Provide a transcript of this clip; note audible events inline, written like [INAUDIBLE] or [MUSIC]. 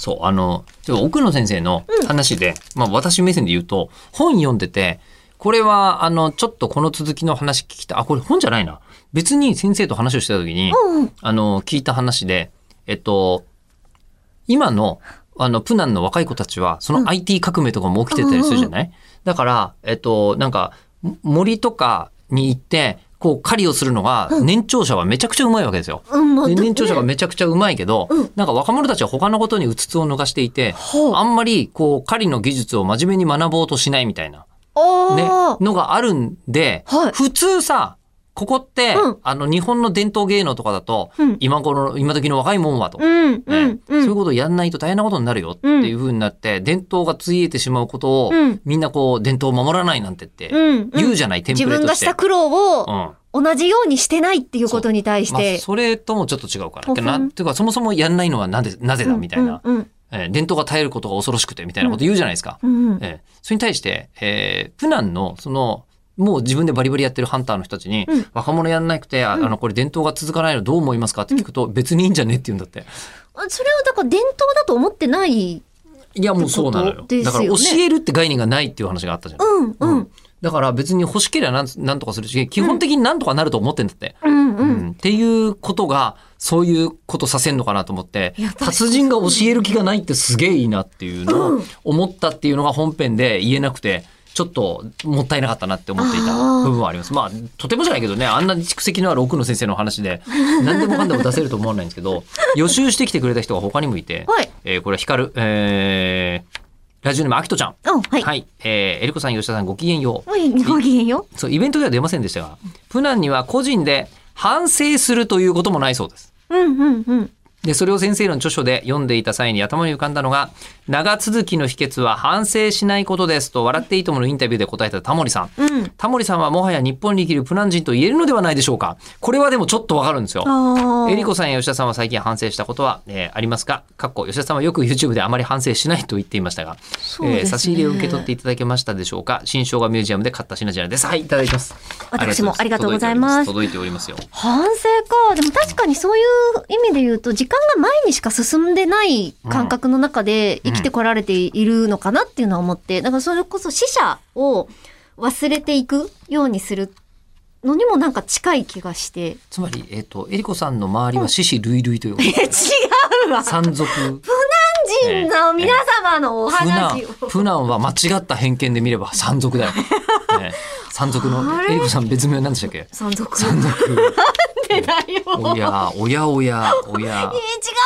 そう、あの、ちょっと奥野先生の話で、まあ私目線で言うと、本読んでて、これは、あの、ちょっとこの続きの話聞きた、あ、これ本じゃないな。別に先生と話をしてた時に、うん。あの、聞いた話で、えっと、今の、あの、プナンの若い子たちは、その IT 革命とかも起きてたりするじゃない、だから、えっと、なんか、も森とかに行って、こう、狩りをするのが、年長者はめちゃくちゃうまいわけですよ。で年長者がねめちゃくちゃうまいけど、うん。なんか若者たちは他のことにうつつを抜かしていて、あ。んまりこう狩りの技術を真面目に学ぼうとしないみたいな、ねのがあるんで、はい。普通さ、ここって、うん。あの日本の伝統芸能とかだと、うん。今頃、今時の若いもんはと、うん、うん、ね。うん。そういうことをやんないと大変なことになるよっていう風になって、伝統がついえてしまうことを、うん。みんなこう伝統を守らないなんてって言うじゃない、テンプ自レとして。分がした苦労をうん。同じようにしてないっていうことに対しまあ、て。それともちょっと違うかほな。なんていうか、そもそもやんないのはなぜなぜだみたいな、えー伝統が絶えることが恐ろしくてみたいなこと言うじゃないですか。うんうん。えーそれに対して、えープナンの、その、もう自分でバリバリやってるハンターの人たちに、うん若者やんなくて、ああの、これ伝統が続かないのどう思いますかって聞くと、別にいいんじゃねって言うんだって。[LAUGHS] あそれはだから伝統だと思ってない。いや、もうそうなのよ。だから教えるって概念がないっていう話があったじゃん。うん、うん、だから別に欲しければなんなんとかするし、基本的になんとかなると思ってんだって。うん、う。うんんっていうことが、そういうことさせんのかなと思って達人が教える気がないってすげえいいなっていうのを思ったっていうのが本編で言えなくて、ちょっともったいなかったなって思っていた部分はあります。まあ、とてもじゃないけどね、あんな蓄積のある奥野先生の話で、[LAUGHS] 何でもかんでも出せると思わないんですけど、予習してきてくれた人が他にもいて、はい。えーこれは光る、えーラジオネームあきとちゃん。うん、はい。はい。えー、えりこさん、吉田さん、ごきげんよう。はい、ごきげんよそう、イベントでは出ませんでしたが、プナンには個人で反省するということもないそうです。う。うん、うん、うん。で、それを先生の著書で読んでいた際に頭に浮かんだのが、長続きの秘訣は反省しないことですと、笑っていいとものインタビューで答えたタモリさん。うん。タモリさんはもはや日本に生きるプナン人と言えるのではないでしょうか。これはでもちょっとわかるんですよ。えりこさんや吉田さんは最近反省したことは、えーありますか？かっこ吉田さんはよく YouTube であまり反省しないと言っていましたが、ねえー差し入れを受け取っていただけましたでしょうか？新生姜ミュージアムで買った品々です。はい、いただきます。私もありがとうございます。届いておりますよ。反省か。でも確かにそういう意味で言うと、時間が前にしか進んでない感覚の中で生きてこられているのかなっていうのは思って、だからそれこそ死者を忘れていくようにするのにもなんか近い気がして。つまり、えっ、と、えりこさんの周りは獅子類類ということで [LAUGHS] 違うわ山賊。人の皆様のお話を。、プナンは間違った偏見で見れば山賊だよ。ね山賊のえりこさん別名なんでしたっけ？山賊。山賊。[LAUGHS] でだよ。おや、おやおや、おや。[LAUGHS]